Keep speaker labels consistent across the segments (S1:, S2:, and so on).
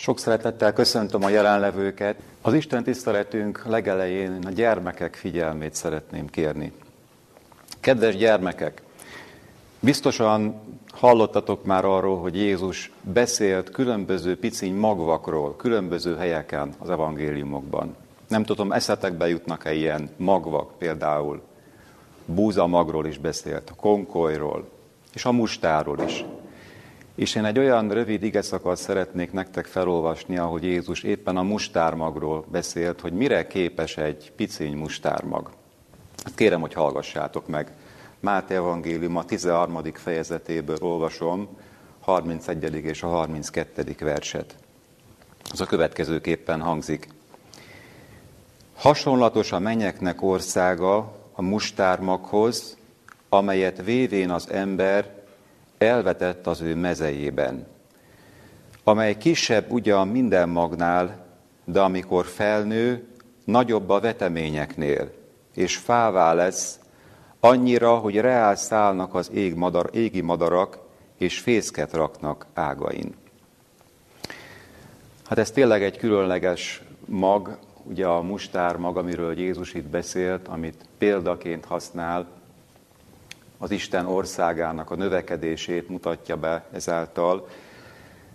S1: Sok szeretettel köszöntöm a jelenlevőket. Az Isten tiszteletünk legelején a gyermekek figyelmét szeretném kérni. Kedves gyermekek, biztosan hallottatok már arról, hogy Jézus beszélt különböző piciny magvakról, különböző helyeken az evangéliumokban. Nem tudom, eszetekbe jutnak-e ilyen magvak például. Búza magról is beszélt, a konkolyról, és a mustáról is. És én egy olyan rövid igeszakaszt szeretnék nektek felolvasni, ahogy Jézus éppen a mustármagról beszélt, hogy mire képes egy piciny mustármag. Kérem, hogy hallgassátok meg. Máté Evangélium a 13. fejezetéből olvasom, 31. és a 32. verset. Az a következőképpen hangzik. Hasonlatos a menyeknek országa a mustármaghoz, amelyet vévén az ember elvetett az ő mezejében, amely kisebb ugyan minden magnál, de amikor felnő, nagyobb a veteményeknél, és fává lesz, annyira, hogy reál szállnak az ég madar, égi madarak, és fészket raknak ágain. Hát ez tényleg egy különleges mag, ugye a mustár mag, amiről Jézus itt beszélt, amit példaként használ, az Isten országának a növekedését mutatja be ezáltal.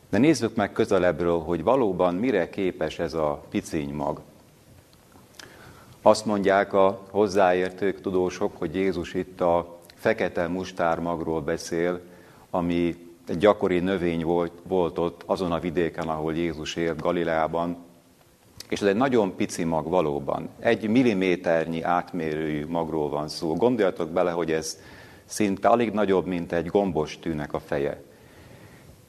S1: De nézzük meg közelebbről, hogy valóban mire képes ez a piciny mag. Azt mondják a hozzáértők, tudósok, hogy Jézus itt a fekete mustármagról beszél, ami egy gyakori növény volt, volt ott azon a vidéken, ahol Jézus élt Galileában, és ez egy nagyon pici mag valóban. Egy milliméternyi átmérőjű magról van szó. Gondoljatok bele, hogy ez szinte alig nagyobb, mint egy gombos tűnek a feje.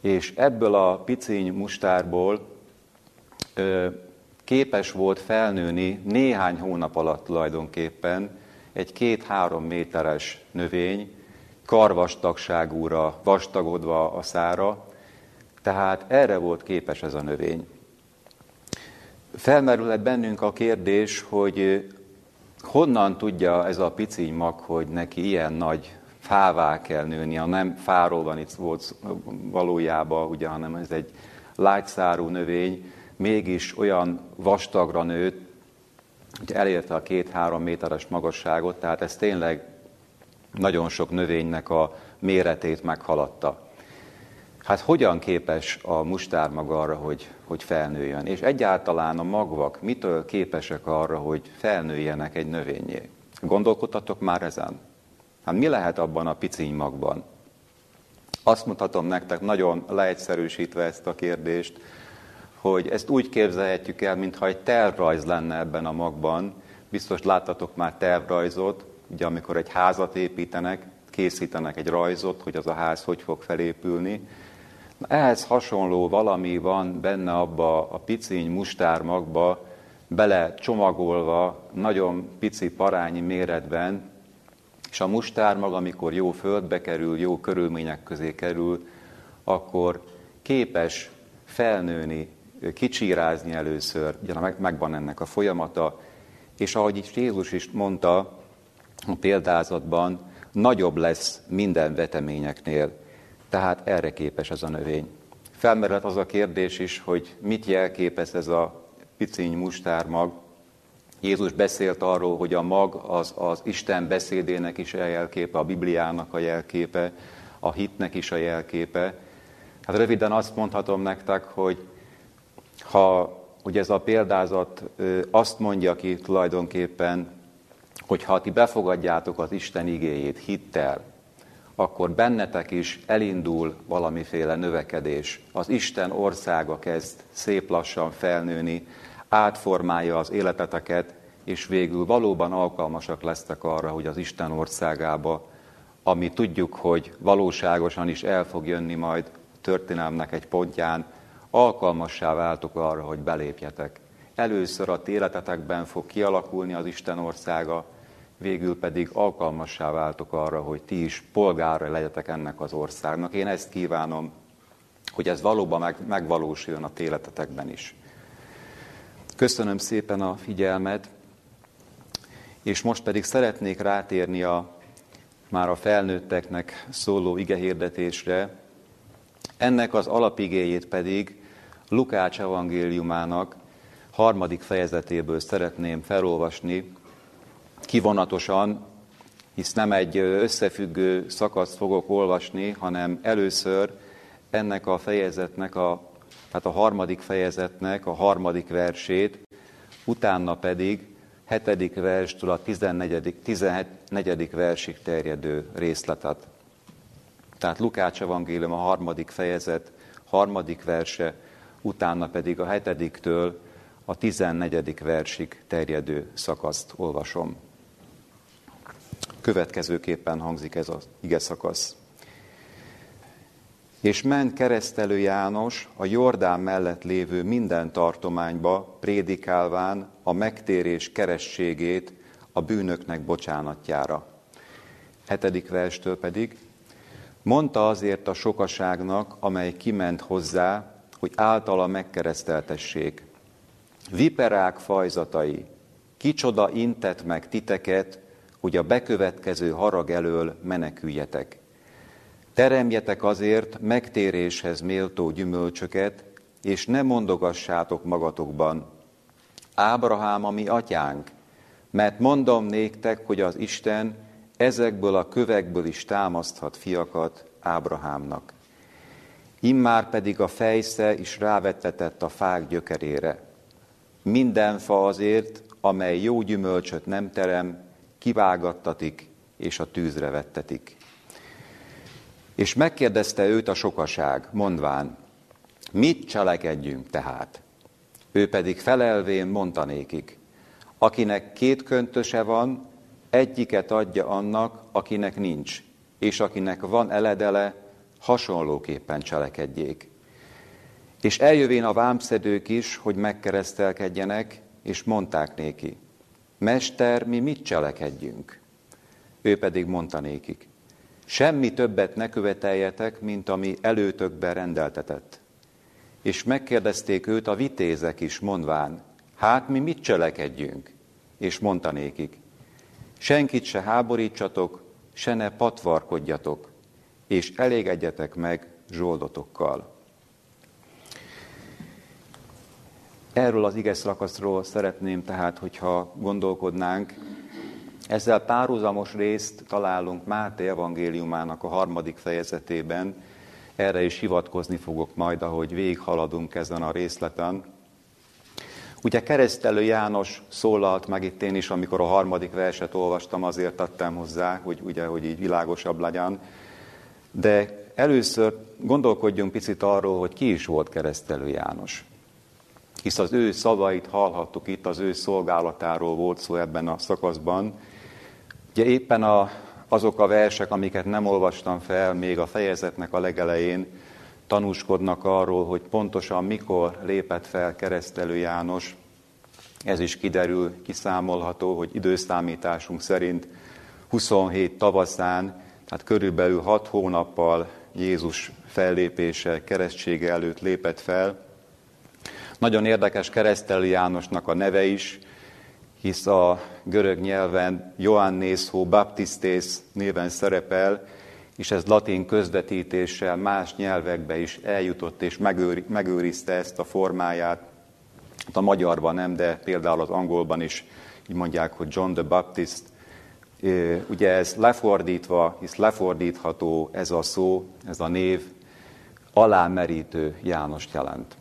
S1: És ebből a piciny mustárból ö, képes volt felnőni néhány hónap alatt tulajdonképpen egy két-három méteres növény, karvastagságúra vastagodva a szára, tehát erre volt képes ez a növény. Felmerülhet bennünk a kérdés, hogy honnan tudja ez a piciny mag, hogy neki ilyen nagy fává kell nőni, a nem fáról van itt volt valójában, ugye, hanem ez egy lágyszárú növény, mégis olyan vastagra nőtt, hogy elérte a két-három méteres magasságot, tehát ez tényleg nagyon sok növénynek a méretét meghaladta. Hát hogyan képes a mustármag arra, hogy, hogy felnőjön? És egyáltalán a magvak mitől képesek arra, hogy felnőjenek egy növényé? Gondolkodtatok már ezen? Hát mi lehet abban a piciny magban? Azt mutatom nektek nagyon leegyszerűsítve ezt a kérdést, hogy ezt úgy képzelhetjük el, mintha egy tervrajz lenne ebben a magban. Biztos láttatok már tervrajzot, ugye amikor egy házat építenek, készítenek egy rajzot, hogy az a ház hogy fog felépülni. Na, ehhez hasonló valami van benne abba a piciny mustármagba, bele csomagolva, nagyon pici parányi méretben, és a mustármag, amikor jó földbe kerül, jó körülmények közé kerül, akkor képes felnőni, kicsírázni először, ugye megvan ennek a folyamata, és ahogy is Jézus is mondta a példázatban, nagyobb lesz minden veteményeknél, tehát erre képes ez a növény. Felmerült az a kérdés is, hogy mit jelképez ez a piciny mustármag, Jézus beszélt arról, hogy a mag az, az Isten beszédének is a jelképe, a Bibliának a jelképe, a hitnek is a jelképe. Hát röviden azt mondhatom nektek, hogy ha ugye ez a példázat azt mondja ki tulajdonképpen, hogy ha ti befogadjátok az Isten igéjét hittel, akkor bennetek is elindul valamiféle növekedés. Az Isten országa kezd szép lassan felnőni, átformálja az életeteket, és végül valóban alkalmasak lesztek arra, hogy az Isten országába, ami tudjuk, hogy valóságosan is el fog jönni majd történelmnek egy pontján, alkalmassá váltok arra, hogy belépjetek. Először a életetekben fog kialakulni az Isten országa, végül pedig alkalmassá váltok arra, hogy ti is polgára legyetek ennek az országnak. Én ezt kívánom, hogy ez valóban meg, megvalósuljon a életetekben is. Köszönöm szépen a figyelmet, és most pedig szeretnék rátérni a már a felnőtteknek szóló igehirdetésre. Ennek az alapigéjét pedig Lukács evangéliumának harmadik fejezetéből szeretném felolvasni kivonatosan, hisz nem egy összefüggő szakaszt fogok olvasni, hanem először ennek a fejezetnek, a, tehát a harmadik fejezetnek a harmadik versét, utána pedig hetedik verstől a 14. 14. versig terjedő részletet. Tehát Lukács evangélium a harmadik fejezet, harmadik verse, utána pedig a hetediktől a 14. versig terjedő szakaszt olvasom. Következőképpen hangzik ez az ige szakasz. És ment keresztelő János a Jordán mellett lévő minden tartományba, prédikálván a megtérés kerességét a bűnöknek bocsánatjára. Hetedik verstől pedig, mondta azért a sokaságnak, amely kiment hozzá, hogy általa megkereszteltessék. Viperák fajzatai, kicsoda intett meg titeket, hogy a bekövetkező harag elől meneküljetek. Teremjetek azért megtéréshez méltó gyümölcsöket, és ne mondogassátok magatokban, Ábrahám a mi atyánk, mert mondom néktek, hogy az Isten ezekből a kövekből is támaszthat fiakat Ábrahámnak. Immár pedig a fejsze is rávettetett a fák gyökerére. Minden fa azért, amely jó gyümölcsöt nem terem, kivágattatik és a tűzre vettetik. És megkérdezte őt a sokaság, mondván, mit cselekedjünk tehát? Ő pedig felelvén mondta nékik, akinek két köntöse van, egyiket adja annak, akinek nincs, és akinek van eledele, hasonlóképpen cselekedjék. És eljövén a vámszedők is, hogy megkeresztelkedjenek, és mondták néki, Mester, mi mit cselekedjünk? Ő pedig mondta nékik, semmi többet ne követeljetek, mint ami előtökben rendeltetett. És megkérdezték őt a vitézek is, mondván, hát mi mit cselekedjünk? És mondta nékik, senkit se háborítsatok, se ne patvarkodjatok, és elégedjetek meg zsoldotokkal. Erről az ige szakaszról szeretném tehát, hogyha gondolkodnánk, ezzel párhuzamos részt találunk Máté evangéliumának a harmadik fejezetében, erre is hivatkozni fogok majd, ahogy végighaladunk ezen a részleten. Ugye keresztelő János szólalt meg itt én is, amikor a harmadik verset olvastam, azért tettem hozzá, hogy ugye, hogy így világosabb legyen. De először gondolkodjunk picit arról, hogy ki is volt keresztelő János. Hisz az ő szavait hallhattuk itt, az ő szolgálatáról volt szó ebben a szakaszban. Ugye éppen a azok a versek, amiket nem olvastam fel még a fejezetnek a legelején, tanúskodnak arról, hogy pontosan mikor lépett fel keresztelő János. Ez is kiderül, kiszámolható, hogy időszámításunk szerint 27 tavaszán, tehát körülbelül 6 hónappal Jézus fellépése, keresztsége előtt lépett fel. Nagyon érdekes keresztelő Jánosnak a neve is, hisz a görög nyelven Ioannészó Baptistész néven szerepel, és ez latin közvetítéssel más nyelvekbe is eljutott és megőri, megőrizte ezt a formáját. Hát a magyarban nem, de például az angolban is így mondják, hogy John the Baptist. Ugye ez lefordítva, hisz lefordítható ez a szó, ez a név, alámerítő Jánost jelent.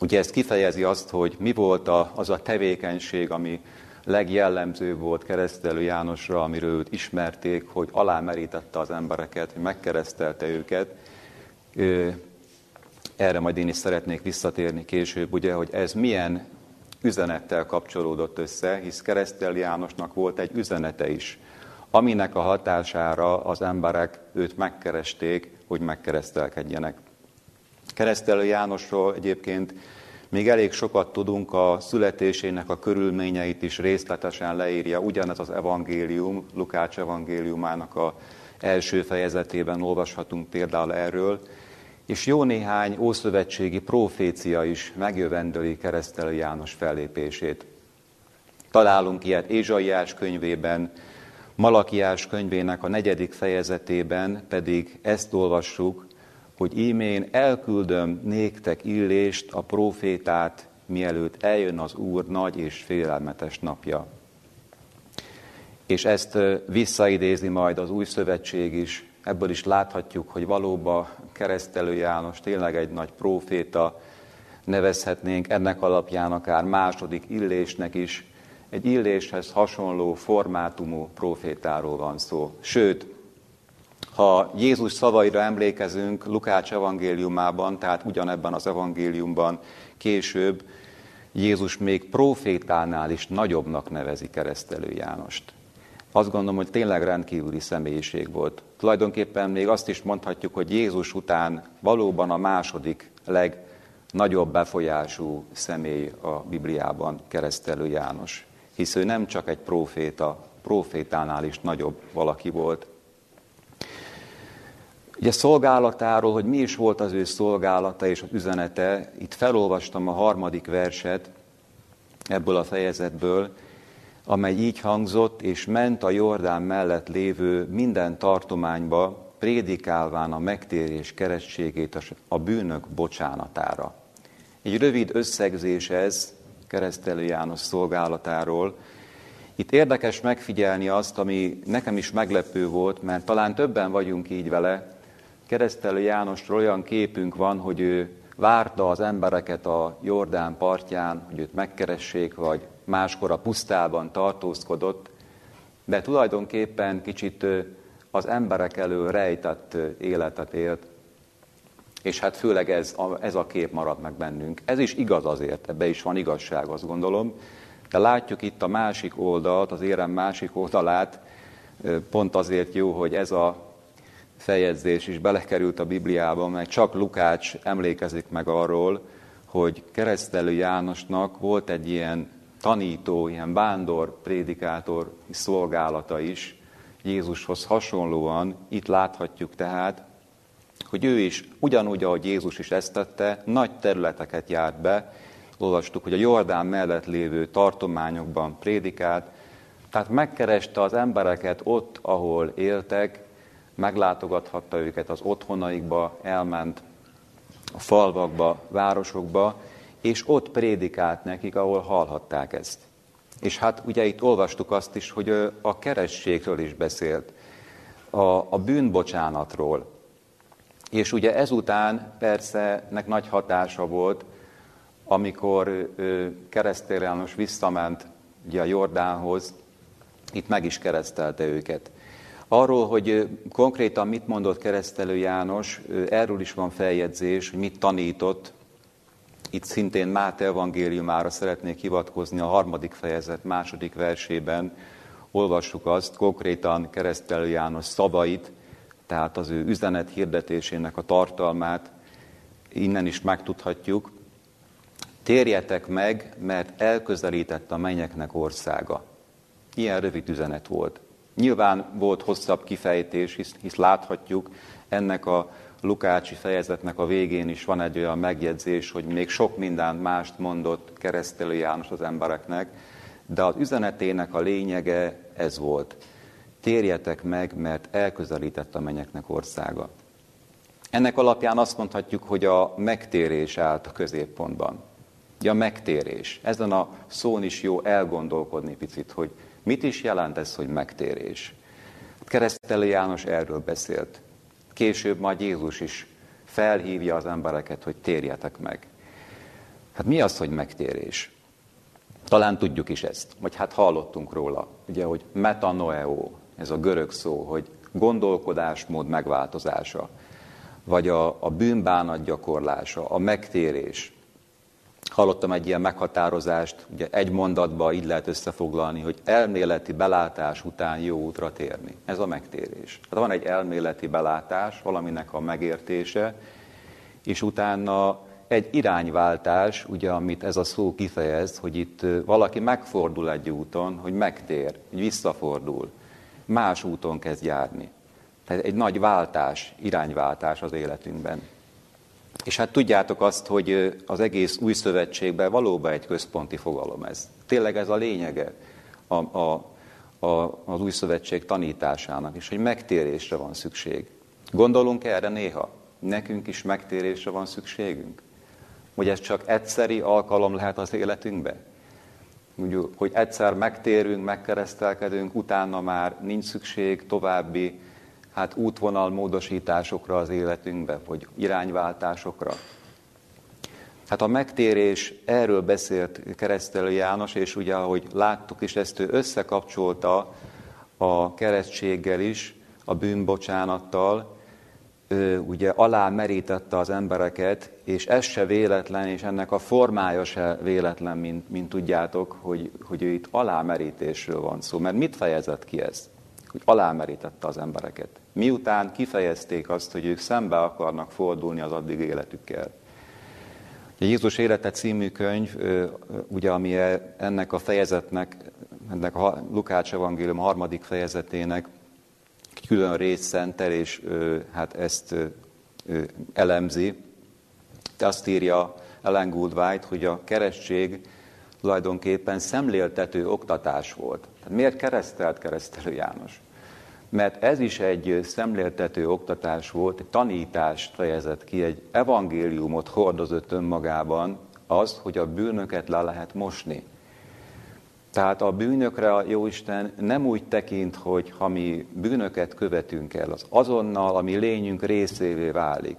S1: Ugye ez kifejezi azt, hogy mi volt a, az a tevékenység, ami legjellemzőbb volt keresztelő Jánosra, amiről őt ismerték, hogy alámerítette az embereket, hogy megkeresztelte őket. Erre majd én is szeretnék visszatérni később, ugye, hogy ez milyen üzenettel kapcsolódott össze, hisz keresztelő Jánosnak volt egy üzenete is, aminek a hatására az emberek őt megkeresték, hogy megkeresztelkedjenek. Keresztelő Jánosról egyébként még elég sokat tudunk a születésének a körülményeit is részletesen leírja. Ugyanez az evangélium, Lukács evangéliumának a első fejezetében olvashatunk például erről, és jó néhány ószövetségi profécia is megjövendöli keresztelő János fellépését. Találunk ilyet Ézsaiás könyvében, Malakiás könyvének a negyedik fejezetében pedig ezt olvassuk, hogy ímén elküldöm néktek illést, a profétát, mielőtt eljön az Úr nagy és félelmetes napja. És ezt visszaidézi majd az új szövetség is. Ebből is láthatjuk, hogy valóban keresztelő János tényleg egy nagy proféta, nevezhetnénk ennek alapján akár második illésnek is, egy illéshez hasonló formátumú profétáról van szó. Sőt, ha Jézus szavaira emlékezünk Lukács evangéliumában, tehát ugyanebben az evangéliumban később, Jézus még profétánál is nagyobbnak nevezi keresztelő Jánost. Azt gondolom, hogy tényleg rendkívüli személyiség volt. Tulajdonképpen még azt is mondhatjuk, hogy Jézus után valóban a második legnagyobb befolyású személy a Bibliában keresztelő János. Hisz ő nem csak egy proféta, profétánál is nagyobb valaki volt. Ugye szolgálatáról, hogy mi is volt az ő szolgálata és az üzenete, itt felolvastam a harmadik verset ebből a fejezetből, amely így hangzott, és ment a Jordán mellett lévő minden tartományba, prédikálván a megtérés kerességét a bűnök bocsánatára. Egy rövid összegzés ez keresztelő János szolgálatáról. Itt érdekes megfigyelni azt, ami nekem is meglepő volt, mert talán többen vagyunk így vele, keresztelő Jánosról olyan képünk van, hogy ő várta az embereket a Jordán partján, hogy őt megkeressék, vagy máskor a pusztában tartózkodott, de tulajdonképpen kicsit az emberek elől rejtett életet élt, és hát főleg ez a, ez a kép marad meg bennünk. Ez is igaz azért, ebbe is van igazság, azt gondolom, de látjuk itt a másik oldalt, az érem másik oldalát, pont azért jó, hogy ez a feljegyzés is belekerült a Bibliába, mert csak Lukács emlékezik meg arról, hogy keresztelő Jánosnak volt egy ilyen tanító, ilyen vándor, prédikátor szolgálata is, Jézushoz hasonlóan. Itt láthatjuk tehát, hogy ő is, ugyanúgy, ahogy Jézus is ezt tette, nagy területeket járt be, olvastuk, hogy a Jordán mellett lévő tartományokban prédikált, tehát megkereste az embereket ott, ahol éltek, meglátogathatta őket az otthonaikba, elment a falvakba, városokba, és ott prédikált nekik, ahol hallhatták ezt. És hát ugye itt olvastuk azt is, hogy a kerességről is beszélt, a, a bűnbocsánatról. És ugye ezután persze nek nagy hatása volt, amikor keresztél János visszament ugye a Jordánhoz, itt meg is keresztelte őket. Arról, hogy konkrétan mit mondott keresztelő János, erről is van feljegyzés, hogy mit tanított. Itt szintén Máté evangéliumára szeretnék hivatkozni a harmadik fejezet második versében. Olvassuk azt, konkrétan keresztelő János szavait, tehát az ő üzenet hirdetésének a tartalmát, innen is megtudhatjuk. Térjetek meg, mert elközelített a mennyeknek országa. Ilyen rövid üzenet volt. Nyilván volt hosszabb kifejtés, hisz, hisz láthatjuk ennek a Lukácsi fejezetnek a végén is van egy olyan megjegyzés, hogy még sok mindent mást mondott keresztelő János az embereknek, de az üzenetének a lényege ez volt. Térjetek meg, mert elközelített a mennyeknek országa. Ennek alapján azt mondhatjuk, hogy a megtérés állt a középpontban. Ugye a megtérés. Ezen a szón is jó elgondolkodni picit, hogy Mit is jelent ez, hogy megtérés? Keresztelő János erről beszélt. Később majd Jézus is felhívja az embereket, hogy térjetek meg. Hát mi az, hogy megtérés? Talán tudjuk is ezt, vagy hát hallottunk róla, ugye, hogy metanoeo, ez a görög szó, hogy gondolkodásmód megváltozása, vagy a, a bűnbánat gyakorlása, a megtérés. Hallottam egy ilyen meghatározást, ugye egy mondatban így lehet összefoglalni, hogy elméleti belátás után jó útra térni. Ez a megtérés. Hát van egy elméleti belátás, valaminek a megértése, és utána egy irányváltás, ugye, amit ez a szó kifejez, hogy itt valaki megfordul egy úton, hogy megtér, hogy visszafordul, más úton kezd járni. Tehát egy nagy váltás, irányváltás az életünkben. És hát tudjátok azt, hogy az egész új szövetségben valóban egy központi fogalom ez. Tényleg ez a lényege a, a, a, az új szövetség tanításának, és hogy megtérésre van szükség. Gondolunk erre néha? nekünk is megtérésre van szükségünk? Hogy ez csak egyszeri alkalom lehet az életünkbe? Hogy egyszer megtérünk, megkeresztelkedünk, utána már nincs szükség további hát útvonal módosításokra az életünkbe, vagy irányváltásokra. Hát a megtérés, erről beszélt keresztelő János, és ugye, ahogy láttuk is, ezt ő összekapcsolta a keresztséggel is, a bűnbocsánattal, ő ugye alá merítette az embereket, és ez se véletlen, és ennek a formája se véletlen, mint, mint tudjátok, hogy, hogy ő itt alámerítésről van szó. Mert mit fejezett ki ez? Hogy alámerítette az embereket. Miután kifejezték azt, hogy ők szembe akarnak fordulni az addig életükkel. A Jézus élete című könyv, ugye, ami e, ennek a fejezetnek, ennek a Lukács evangélium harmadik fejezetének külön rész szentel, és hát ezt elemzi. Azt írja Ellen Gould hogy a keresztség tulajdonképpen szemléltető oktatás volt. Tehát miért keresztelt keresztelő János? Mert ez is egy szemléltető oktatás volt, egy tanítást fejezett ki, egy evangéliumot hordozott önmagában, az, hogy a bűnöket le lehet mosni. Tehát a bűnökre a Jóisten nem úgy tekint, hogy ha mi bűnöket követünk el, az azonnal a mi lényünk részévé válik,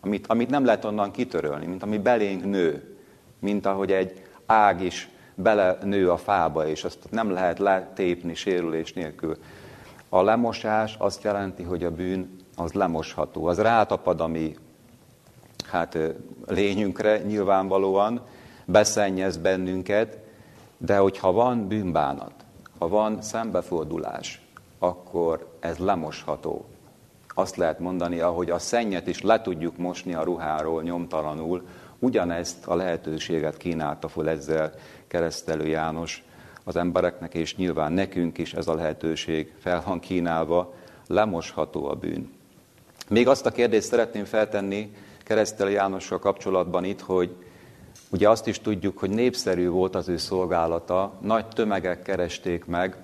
S1: amit, amit nem lehet onnan kitörölni, mint ami belénk nő, mint ahogy egy ág is bele nő a fába, és azt nem lehet letépni sérülés nélkül. A lemosás azt jelenti, hogy a bűn az lemosható, az rátapad a mi hát, lényünkre nyilvánvalóan, beszennyez bennünket, de hogyha van bűnbánat, ha van szembefordulás, akkor ez lemosható. Azt lehet mondani, ahogy a szennyet is le tudjuk mosni a ruháról nyomtalanul, ugyanezt a lehetőséget kínálta fel ezzel keresztelő János az embereknek, és nyilván nekünk is ez a lehetőség fel van kínálva, lemosható a bűn. Még azt a kérdést szeretném feltenni keresztelő Jánossal kapcsolatban itt, hogy Ugye azt is tudjuk, hogy népszerű volt az ő szolgálata, nagy tömegek keresték meg,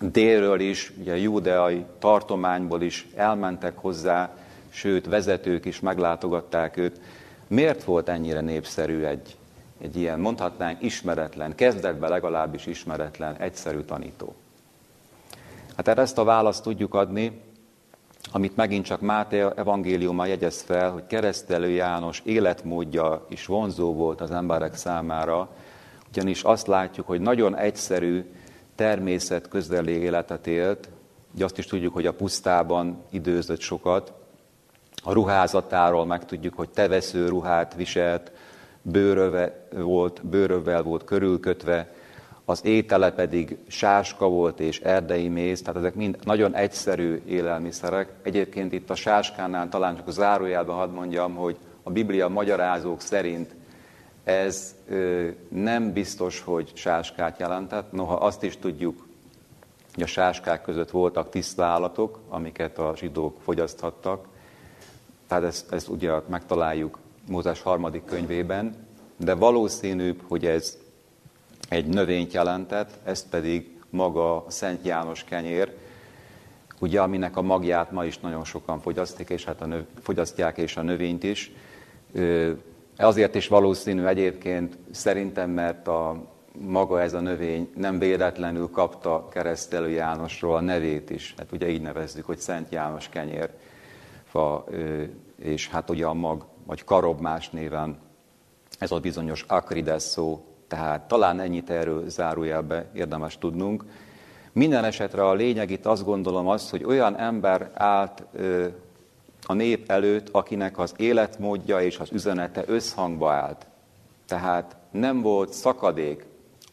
S1: délről is, ugye judeai tartományból is elmentek hozzá, sőt, vezetők is meglátogatták őt. Miért volt ennyire népszerű egy, egy ilyen, mondhatnánk, ismeretlen, kezdetben legalábbis ismeretlen, egyszerű tanító? Hát erre ezt a választ tudjuk adni, amit megint csak Máté evangéliuma jegyez fel, hogy keresztelő János életmódja is vonzó volt az emberek számára, ugyanis azt látjuk, hogy nagyon egyszerű, természet közeli életet élt, ugye azt is tudjuk, hogy a pusztában időzött sokat, a ruházatáról megtudjuk, hogy tevesző ruhát viselt, bőröve volt, bőrövel volt körülkötve, az étele pedig sáska volt és erdei méz, tehát ezek mind nagyon egyszerű élelmiszerek. Egyébként itt a sáskánál talán csak a zárójelben hadd mondjam, hogy a Biblia magyarázók szerint ez ö, nem biztos, hogy sáskát jelentett, noha azt is tudjuk, hogy a sáskák között voltak tiszta állatok, amiket a zsidók fogyaszthattak. Tehát ezt, ezt ugye megtaláljuk Mózes harmadik könyvében, de valószínűbb, hogy ez egy növényt jelentett, ez pedig maga a Szent János kenyér, ugye, aminek a magját ma is nagyon sokan fogyasztik, és hát a növ, fogyasztják, és a növényt is. Azért is valószínű egyébként szerintem, mert a maga ez a növény nem véletlenül kapta keresztelő Jánosról a nevét is. Hát ugye így nevezzük, hogy Szent János kenyér, fa, és hát ugye a mag, vagy karob más néven, ez a bizonyos akrides szó, tehát talán ennyit erről zárójelbe érdemes tudnunk. Minden esetre a lényeg itt azt gondolom az, hogy olyan ember állt a nép előtt, akinek az életmódja és az üzenete összhangba állt. Tehát nem volt szakadék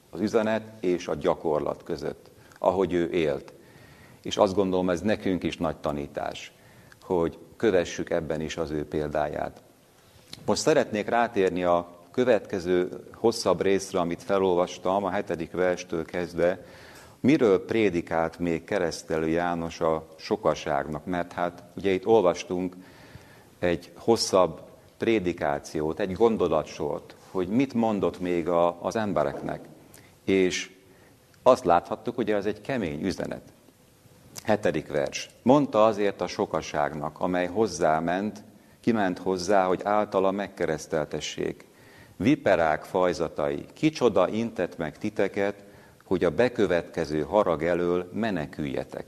S1: az üzenet és a gyakorlat között, ahogy ő élt. És azt gondolom, ez nekünk is nagy tanítás, hogy kövessük ebben is az ő példáját. Most szeretnék rátérni a következő hosszabb részre, amit felolvastam, a hetedik verstől kezdve, miről prédikált még keresztelő János a sokaságnak, mert hát ugye itt olvastunk egy hosszabb prédikációt, egy gondolatsort, hogy mit mondott még a, az embereknek. És azt láthattuk, hogy ez egy kemény üzenet. Hetedik vers. Mondta azért a sokaságnak, amely hozzáment, kiment hozzá, hogy általa megkereszteltessék. Viperák fajzatai, kicsoda intett meg titeket, hogy a bekövetkező harag elől meneküljetek.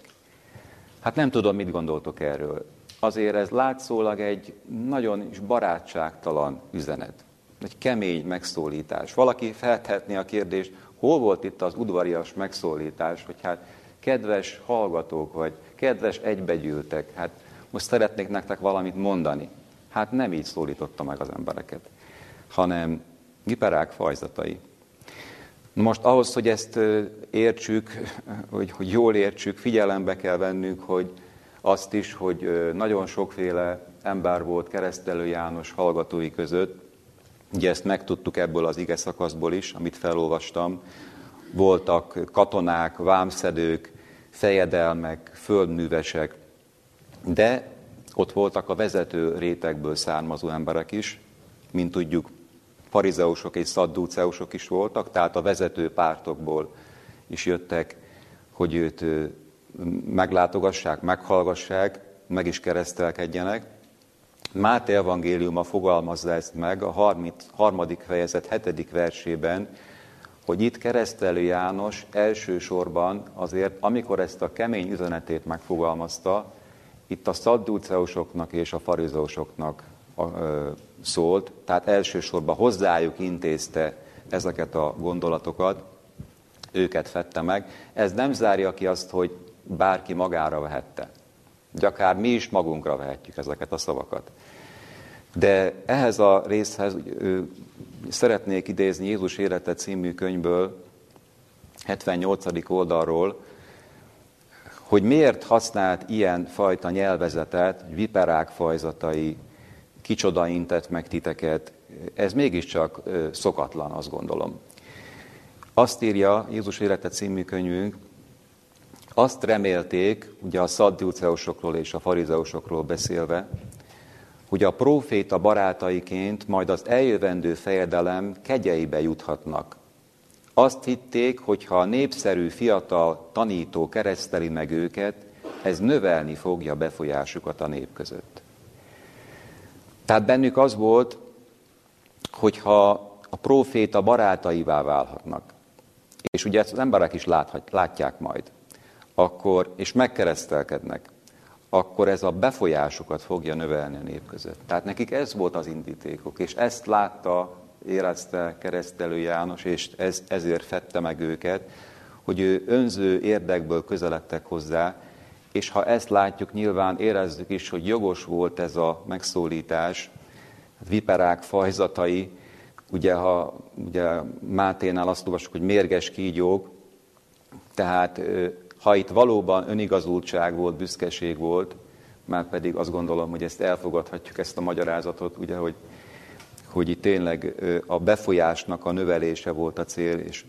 S1: Hát nem tudom, mit gondoltok erről. Azért ez látszólag egy nagyon is barátságtalan üzenet. Egy kemény megszólítás. Valaki feltehetné a kérdést, hol volt itt az udvarias megszólítás, hogy hát kedves hallgatók, vagy kedves egybegyűltek, hát most szeretnék nektek valamit mondani. Hát nem így szólította meg az embereket, hanem giperák fajzatai. Most ahhoz, hogy ezt értsük, hogy, hogy jól értsük, figyelembe kell vennünk, hogy azt is, hogy nagyon sokféle ember volt keresztelő János hallgatói között. Ugye ezt megtudtuk ebből az ige szakaszból is, amit felolvastam. Voltak katonák, vámszedők, fejedelmek, földművesek, de ott voltak a vezető rétegből származó emberek is, mint tudjuk, farizeusok és szaddúceusok is voltak, tehát a vezető pártokból is jöttek, hogy őt meglátogassák, meghallgassák, meg is keresztelkedjenek. Máté evangéliuma fogalmazza ezt meg a 30, harmadik fejezet hetedik versében, hogy itt keresztelő János elsősorban azért, amikor ezt a kemény üzenetét megfogalmazta, itt a szaddúceusoknak és a farizeusoknak szólt, tehát elsősorban hozzájuk intézte ezeket a gondolatokat, őket fette meg. Ez nem zárja ki azt, hogy bárki magára vehette. De akár mi is magunkra vehetjük ezeket a szavakat. De ehhez a részhez szeretnék idézni Jézus élete című könyvből, 78. oldalról, hogy miért használt ilyen fajta nyelvezetet, viperák fajzatai, kicsoda intett meg titeket, ez mégiscsak szokatlan, azt gondolom. Azt írja Jézus élete című könyvünk, azt remélték, ugye a szaddiuceusokról és a farizeusokról beszélve, hogy a próféta barátaiként majd az eljövendő fejedelem kegyeibe juthatnak. Azt hitték, hogy ha a népszerű fiatal tanító kereszteli meg őket, ez növelni fogja befolyásukat a nép között. Tehát bennük az volt, hogyha a próféta barátaivá válhatnak, és ugye ezt az emberek is láthat, látják majd, akkor, és megkeresztelkednek, akkor ez a befolyásukat fogja növelni a nép között. Tehát nekik ez volt az indítékok, és ezt látta, érezte keresztelő János, és ez, ezért fette meg őket, hogy ő önző érdekből közeledtek hozzá, és ha ezt látjuk, nyilván érezzük is, hogy jogos volt ez a megszólítás, viperák fajzatai, ugye, ha ugye Máténál azt olvasjuk, hogy mérges kígyók, tehát ha itt valóban önigazultság volt, büszkeség volt, már pedig azt gondolom, hogy ezt elfogadhatjuk, ezt a magyarázatot, ugye, hogy, hogy itt tényleg a befolyásnak a növelése volt a cél, és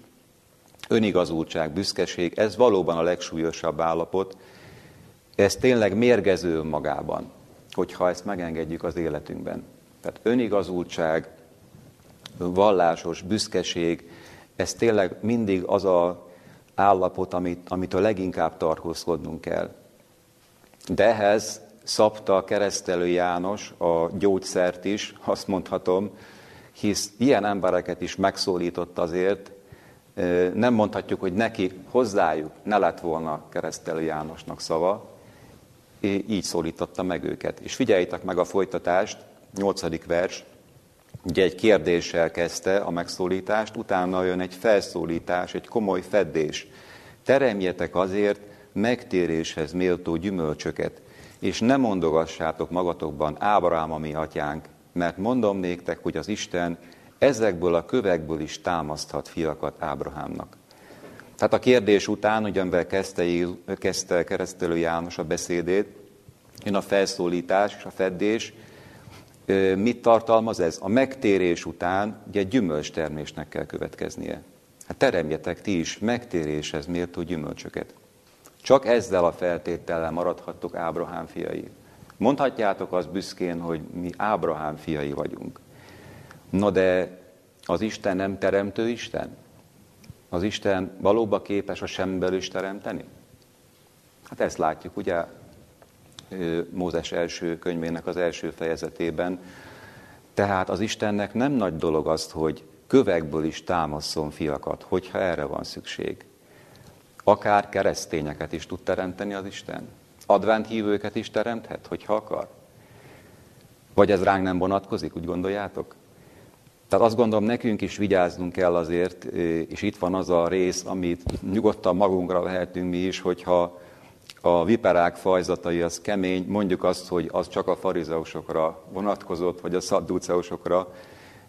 S1: önigazultság, büszkeség, ez valóban a legsúlyosabb állapot, ez tényleg mérgező magában, hogyha ezt megengedjük az életünkben. Tehát önigazultság, vallásos büszkeség, ez tényleg mindig az a állapot, amit, amitől leginkább tartózkodnunk kell. De ehhez szabta keresztelő János a gyógyszert is, azt mondhatom, hisz ilyen embereket is megszólított azért, nem mondhatjuk, hogy neki hozzájuk ne lett volna keresztelő Jánosnak szava, így szólította meg őket. És figyeljétek meg a folytatást, nyolcadik vers, ugye egy kérdéssel kezdte a megszólítást, utána jön egy felszólítás, egy komoly feddés. Teremjetek azért megtéréshez méltó gyümölcsöket, és ne mondogassátok magatokban Ábrám, a mi atyánk, mert mondom néktek, hogy az Isten ezekből a kövekből is támaszthat fiakat Ábrahámnak. Tehát a kérdés után, ugyanvel kezdte, kezdte keresztelő János a beszédét, jön a felszólítás és a feddés, Mit tartalmaz ez? A megtérés után ugye gyümölcstermésnek kell következnie. Hát teremjetek ti is megtéréshez méltó gyümölcsöket. Csak ezzel a feltétellel maradhattok Ábrahám fiai. Mondhatjátok az büszkén, hogy mi Ábrahám fiai vagyunk. Na de az Isten nem teremtő Isten? Az Isten valóban képes a semmiből is teremteni? Hát ezt látjuk, ugye Mózes első könyvének az első fejezetében. Tehát az Istennek nem nagy dolog azt, hogy kövekből is támaszon fiakat, hogyha erre van szükség. Akár keresztényeket is tud teremteni az Isten. Advent hívőket is teremthet, hogyha akar. Vagy ez ránk nem vonatkozik, úgy gondoljátok? Tehát azt gondolom, nekünk is vigyáznunk kell azért, és itt van az a rész, amit nyugodtan magunkra vehetünk mi is, hogyha a viperák fajzatai az kemény, mondjuk azt, hogy az csak a farizeusokra vonatkozott, vagy a szadduceusokra,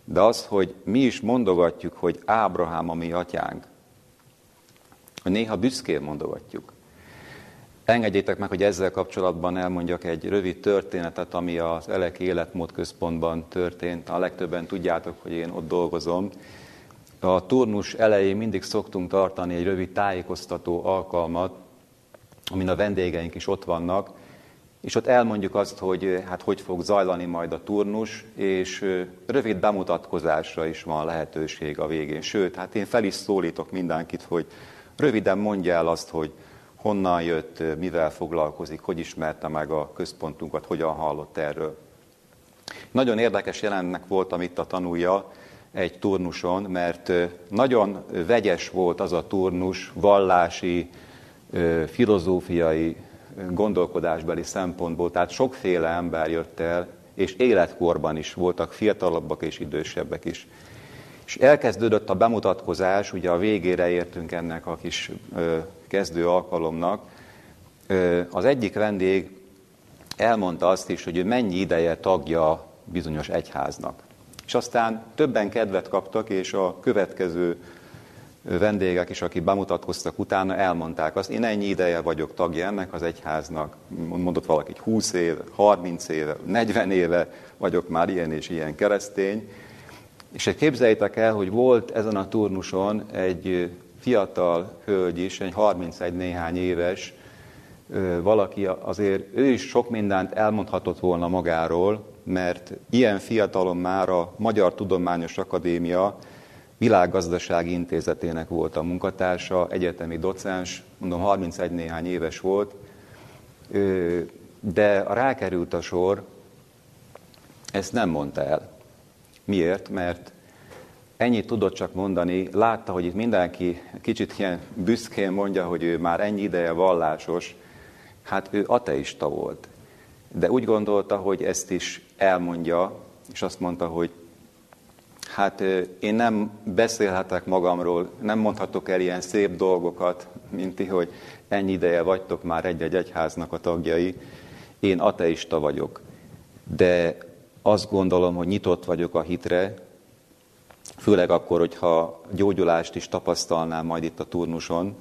S1: de az, hogy mi is mondogatjuk, hogy Ábrahám a mi atyánk, néha büszkén mondogatjuk. Engedjétek meg, hogy ezzel kapcsolatban elmondjak egy rövid történetet, ami az Elek Életmód Központban történt. A legtöbben tudjátok, hogy én ott dolgozom. A turnus elején mindig szoktunk tartani egy rövid tájékoztató alkalmat, amin a vendégeink is ott vannak, és ott elmondjuk azt, hogy hát hogy fog zajlani majd a turnus, és rövid bemutatkozásra is van lehetőség a végén. Sőt, hát én fel is szólítok mindenkit, hogy röviden mondja el azt, hogy honnan jött, mivel foglalkozik, hogy ismerte meg a központunkat, hogyan hallott erről. Nagyon érdekes jelennek voltam itt a tanúja egy turnuson, mert nagyon vegyes volt az a turnus vallási, filozófiai, gondolkodásbeli szempontból, tehát sokféle ember jött el, és életkorban is voltak fiatalabbak és idősebbek is. És elkezdődött a bemutatkozás, ugye a végére értünk ennek a kis kezdő alkalomnak, az egyik vendég elmondta azt is, hogy ő mennyi ideje tagja bizonyos egyháznak. És aztán többen kedvet kaptak, és a következő vendégek is, akik bemutatkoztak utána, elmondták azt, én ennyi ideje vagyok tagja ennek az egyháznak, mondott valaki, 20 éve, 30 éve, 40 éve vagyok már ilyen és ilyen keresztény. És képzeljétek el, hogy volt ezen a turnuson egy fiatal hölgy is, egy 31 néhány éves, valaki azért, ő is sok mindent elmondhatott volna magáról, mert ilyen fiatalon már a Magyar Tudományos Akadémia világgazdasági intézetének volt a munkatársa, egyetemi docens, mondom 31 néhány éves volt, de rákerült a sor, ezt nem mondta el. Miért? Mert ennyit tudott csak mondani, látta, hogy itt mindenki kicsit ilyen büszkén mondja, hogy ő már ennyi ideje vallásos, hát ő ateista volt. De úgy gondolta, hogy ezt is elmondja, és azt mondta, hogy hát én nem beszélhetek magamról, nem mondhatok el ilyen szép dolgokat, mint ti, hogy ennyi ideje vagytok már egy-egy egyháznak a tagjai. Én ateista vagyok, de azt gondolom, hogy nyitott vagyok a hitre, főleg akkor, hogyha gyógyulást is tapasztalnám majd itt a turnuson.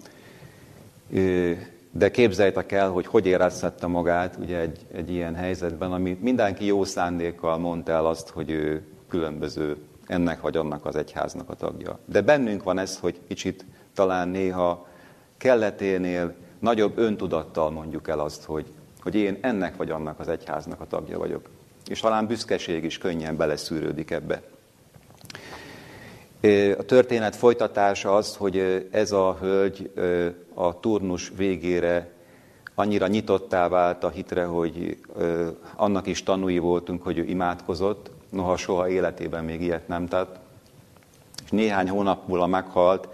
S1: De képzeljétek el, hogy hogy érezhette magát ugye egy, egy ilyen helyzetben, ami mindenki jó szándékkal mondta el azt, hogy ő különböző ennek vagy annak az egyháznak a tagja. De bennünk van ez, hogy kicsit talán néha kelleténél nagyobb öntudattal mondjuk el azt, hogy, hogy én ennek vagy annak az egyháznak a tagja vagyok. És talán büszkeség is könnyen beleszűrődik ebbe. A történet folytatása az, hogy ez a hölgy a turnus végére annyira nyitottá vált a hitre, hogy annak is tanúi voltunk, hogy ő imádkozott, noha soha életében még ilyet nem tett. És néhány hónap múlva meghalt,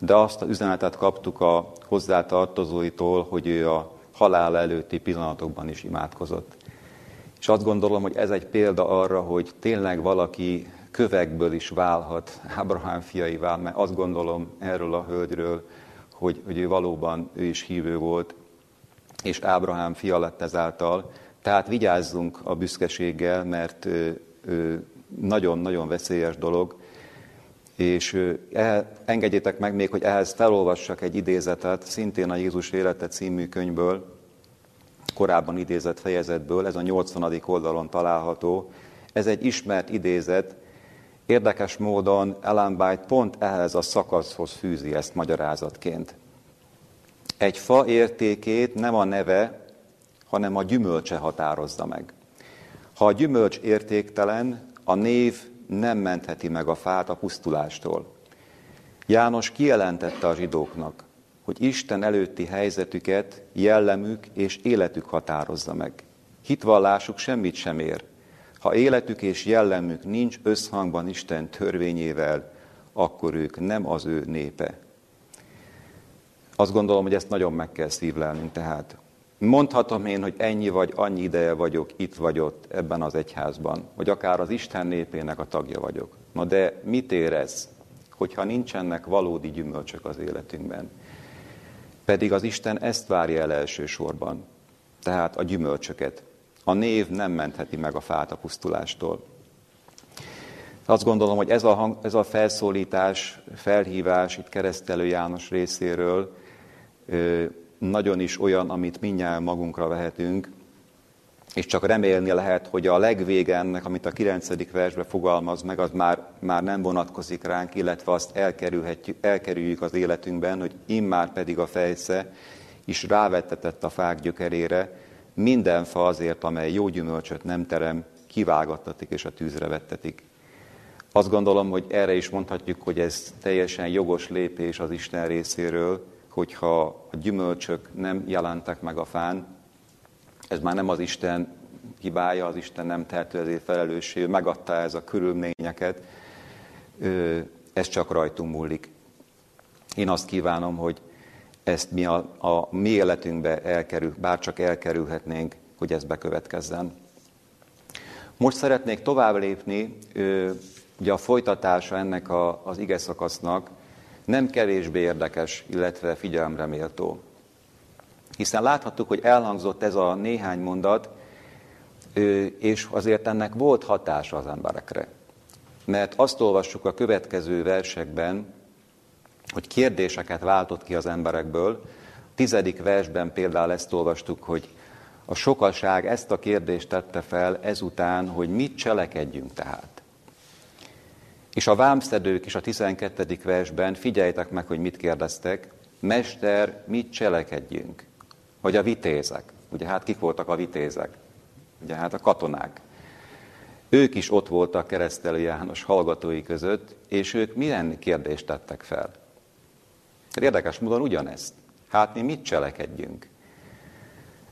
S1: de azt az üzenetet kaptuk a hozzátartozóitól, hogy ő a halál előtti pillanatokban is imádkozott. És azt gondolom, hogy ez egy példa arra, hogy tényleg valaki kövekből is válhat, Ábrahám fiaivá, mert azt gondolom erről a hölgyről, hogy, hogy ő valóban ő is hívő volt, és Ábrahám fia lett ezáltal. Tehát vigyázzunk a büszkeséggel, mert nagyon-nagyon veszélyes dolog, és engedjétek meg még, hogy ehhez felolvassak egy idézetet, szintén a Jézus élete című könyvből, korábban idézett fejezetből, ez a 80. oldalon található. Ez egy ismert idézet, érdekes módon Ellen White pont ehhez a szakaszhoz fűzi ezt magyarázatként. Egy fa értékét nem a neve, hanem a gyümölcse határozza meg. Ha a gyümölcs értéktelen, a név nem mentheti meg a fát a pusztulástól. János kijelentette a zsidóknak, hogy Isten előtti helyzetüket, jellemük és életük határozza meg. Hitvallásuk semmit sem ér, ha életük és jellemük nincs összhangban Isten törvényével, akkor ők nem az ő népe. Azt gondolom, hogy ezt nagyon meg kell szívlelnünk tehát. Mondhatom én, hogy ennyi vagy annyi ideje vagyok, itt vagy ebben az egyházban, vagy akár az Isten népének a tagja vagyok. Na de mit érez, hogyha nincsenek valódi gyümölcsök az életünkben? Pedig az Isten ezt várja el elsősorban, tehát a gyümölcsöket. A név nem mentheti meg a fát a pusztulástól. Azt gondolom, hogy ez a, hang, ez a felszólítás, felhívás itt keresztelő János részéről nagyon is olyan, amit mindjárt magunkra vehetünk, és csak remélni lehet, hogy a legvége ennek, amit a 9. versben fogalmaz meg, az már, már nem vonatkozik ránk, illetve azt elkerülhetjük, elkerüljük az életünkben, hogy immár pedig a fejsze is rávettetett a fák gyökerére, minden fa azért, amely jó gyümölcsöt nem terem, kivágattatik és a tűzre vettetik. Azt gondolom, hogy erre is mondhatjuk, hogy ez teljesen jogos lépés az Isten részéről, hogyha a gyümölcsök nem jelentek meg a fán, ez már nem az Isten hibája, az Isten nem tehető ezért felelőssé, megadta ez a körülményeket, ez csak rajtunk múlik. Én azt kívánom, hogy ezt mi a, a mi életünkbe elkerül, bár csak elkerülhetnénk, hogy ez bekövetkezzen. Most szeretnék tovább lépni, ugye a folytatása ennek a, az ige szakasznak nem kevésbé érdekes, illetve figyelemre méltó. Hiszen láthattuk, hogy elhangzott ez a néhány mondat, és azért ennek volt hatása az emberekre. Mert azt olvassuk a következő versekben, hogy kérdéseket váltott ki az emberekből. A tizedik versben például ezt olvastuk, hogy a sokaság ezt a kérdést tette fel ezután, hogy mit cselekedjünk tehát. És a vámszedők is a 12. versben, figyeljtek meg, hogy mit kérdeztek, Mester, mit cselekedjünk? Vagy a vitézek. Ugye hát kik voltak a vitézek? Ugye hát a katonák. Ők is ott voltak keresztelő János hallgatói között, és ők milyen kérdést tettek fel? Érdekes módon ugyanezt. Hát mi mit cselekedjünk?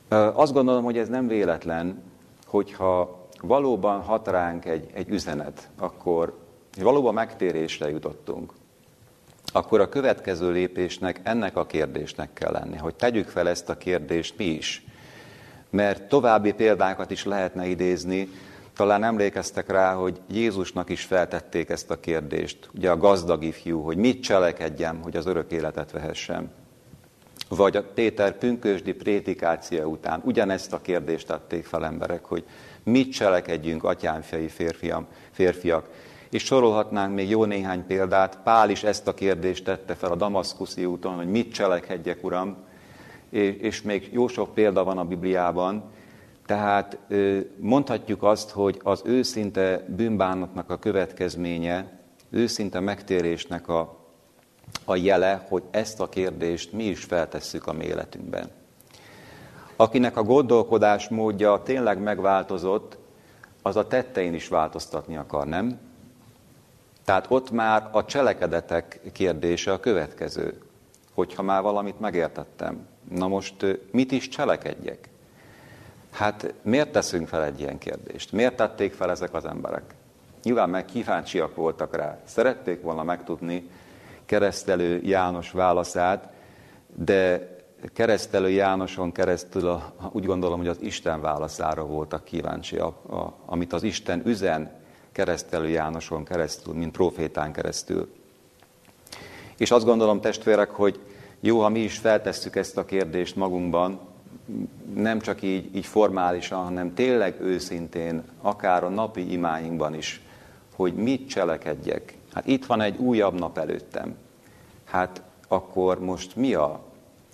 S1: Azt gondolom, hogy ez nem véletlen, hogyha valóban hat ránk egy, egy üzenet, akkor valóban megtérésre jutottunk, akkor a következő lépésnek ennek a kérdésnek kell lenni, hogy tegyük fel ezt a kérdést mi is. Mert további példákat is lehetne idézni, talán emlékeztek rá, hogy Jézusnak is feltették ezt a kérdést, ugye a gazdag ifjú, hogy mit cselekedjem, hogy az örök életet vehessem. Vagy a Péter pünkösdi prédikáció után ugyanezt a kérdést tették fel emberek, hogy mit cselekedjünk, atyámfiai férfiam, férfiak. És sorolhatnánk még jó néhány példát. Pál is ezt a kérdést tette fel a Damaszkuszi úton, hogy mit cselekedjek, Uram. És még jó sok példa van a Bibliában, tehát mondhatjuk azt, hogy az őszinte bűnbánatnak a következménye, őszinte megtérésnek a, a jele, hogy ezt a kérdést mi is feltesszük a mi életünkben. Akinek a gondolkodás módja tényleg megváltozott, az a tettein is változtatni akar, nem? Tehát ott már a cselekedetek kérdése a következő, hogyha már valamit megértettem. Na most mit is cselekedjek? Hát miért teszünk fel egy ilyen kérdést? Miért tették fel ezek az emberek? Nyilván meg kíváncsiak voltak rá. Szerették volna megtudni keresztelő János válaszát, de keresztelő Jánoson keresztül a, úgy gondolom, hogy az Isten válaszára voltak kíváncsiak, a, amit az Isten üzen keresztelő Jánoson keresztül, mint profétán keresztül. És azt gondolom, testvérek, hogy jó, ha mi is feltesszük ezt a kérdést magunkban, nem csak így, így formálisan, hanem tényleg őszintén, akár a napi imáinkban is, hogy mit cselekedjek. Hát itt van egy újabb nap előttem. Hát akkor most mi a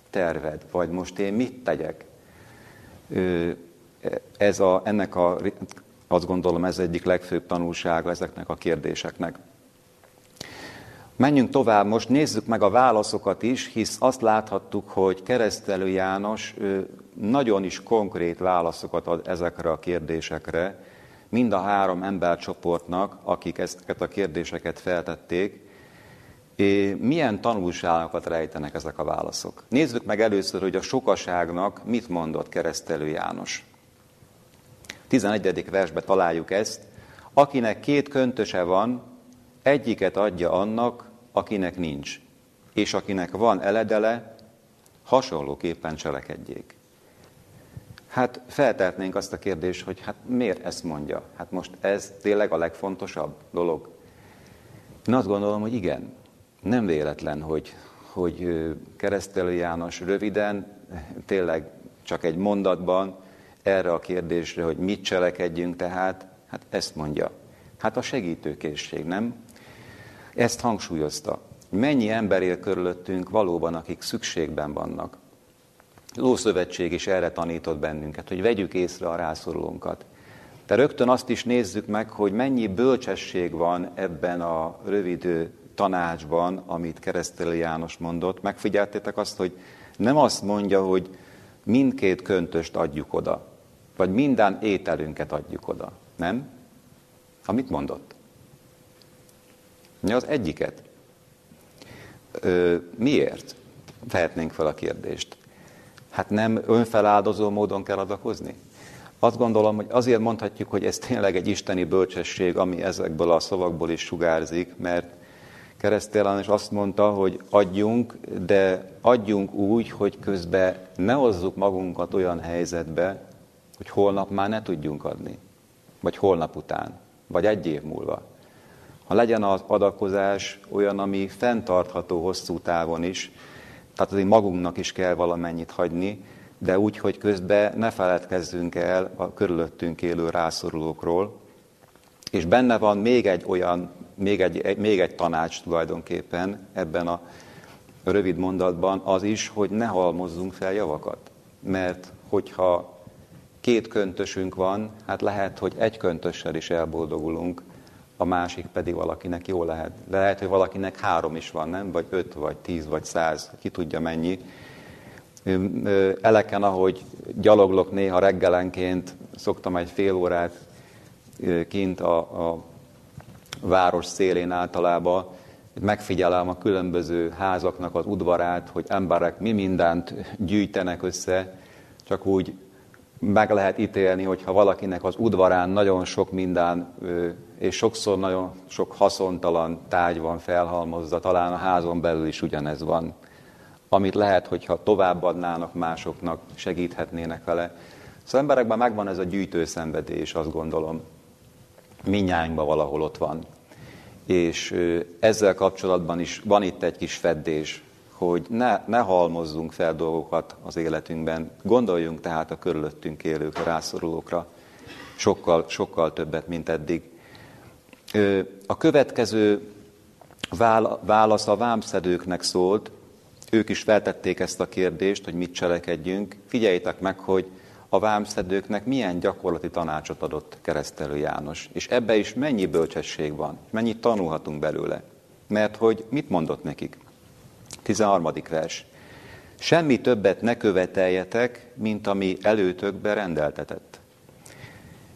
S1: terved, vagy most én mit tegyek? Ez a, ennek a, azt gondolom, ez egyik legfőbb tanulsága ezeknek a kérdéseknek. Menjünk tovább, most nézzük meg a válaszokat is, hisz azt láthattuk, hogy keresztelő János nagyon is konkrét válaszokat ad ezekre a kérdésekre, mind a három embercsoportnak, akik ezeket a kérdéseket feltették, milyen tanulságokat rejtenek ezek a válaszok? Nézzük meg először, hogy a sokaságnak mit mondott keresztelő János. 11. versbe találjuk ezt. Akinek két köntöse van, egyiket adja annak, akinek nincs, és akinek van eledele, hasonlóképpen cselekedjék. Hát feltehetnénk azt a kérdést, hogy hát miért ezt mondja? Hát most ez tényleg a legfontosabb dolog? Én azt gondolom, hogy igen. Nem véletlen, hogy, hogy keresztelő János röviden, tényleg csak egy mondatban erre a kérdésre, hogy mit cselekedjünk tehát, hát ezt mondja. Hát a segítőkészség, nem? Ezt hangsúlyozta. Mennyi ember él körülöttünk valóban, akik szükségben vannak. Lószövetség is erre tanított bennünket, hogy vegyük észre a rászorulónkat. De rögtön azt is nézzük meg, hogy mennyi bölcsesség van ebben a rövid tanácsban, amit keresztelő János mondott. Megfigyeltétek azt, hogy nem azt mondja, hogy mindkét köntöst adjuk oda, vagy minden ételünket adjuk oda. Nem? Amit mondott. Mi az egyiket? Miért? Tehetnénk fel a kérdést. Hát nem önfeláldozó módon kell adakozni? Azt gondolom, hogy azért mondhatjuk, hogy ez tényleg egy isteni bölcsesség, ami ezekből a szavakból is sugárzik, mert keresztélen is azt mondta, hogy adjunk, de adjunk úgy, hogy közben ne hozzuk magunkat olyan helyzetbe, hogy holnap már ne tudjunk adni, vagy holnap után, vagy egy év múlva. Ha legyen az adakozás olyan, ami fenntartható hosszú távon is, tehát azért magunknak is kell valamennyit hagyni, de úgy, hogy közben ne feledkezzünk el a körülöttünk élő rászorulókról. És benne van még egy olyan, még egy, még egy tanács tulajdonképpen ebben a rövid mondatban, az is, hogy ne halmozzunk fel javakat. Mert hogyha két köntösünk van, hát lehet, hogy egy köntössel is elboldogulunk, a másik pedig valakinek jó lehet. De lehet, hogy valakinek három is van, nem? Vagy öt, vagy tíz, vagy száz, ki tudja mennyi. Eleken, ahogy gyaloglok néha reggelenként, szoktam egy fél órát kint a, a város szélén általában, megfigyelem a különböző házaknak az udvarát, hogy emberek mi mindent gyűjtenek össze, csak úgy meg lehet ítélni, hogyha valakinek az udvarán nagyon sok minden, és sokszor nagyon sok haszontalan tárgy van felhalmozva, talán a házon belül is ugyanez van, amit lehet, hogyha továbbadnának másoknak, segíthetnének vele. Szóval emberekben megvan ez a gyűjtő szenvedés, azt gondolom. Minnyáinkban valahol ott van. És ezzel kapcsolatban is van itt egy kis feddés, hogy ne, ne halmozzunk fel dolgokat az életünkben. Gondoljunk tehát a körülöttünk élők, a rászorulókra, sokkal, sokkal többet, mint eddig. A következő válasz a vámszedőknek szólt, ők is feltették ezt a kérdést, hogy mit cselekedjünk. Figyeljétek meg, hogy a vámszedőknek milyen gyakorlati tanácsot adott keresztelő János. És ebbe is mennyi bölcsesség van, mennyit tanulhatunk belőle. Mert hogy mit mondott nekik? 13. vers. Semmi többet ne követeljetek, mint ami előtökbe rendeltetett.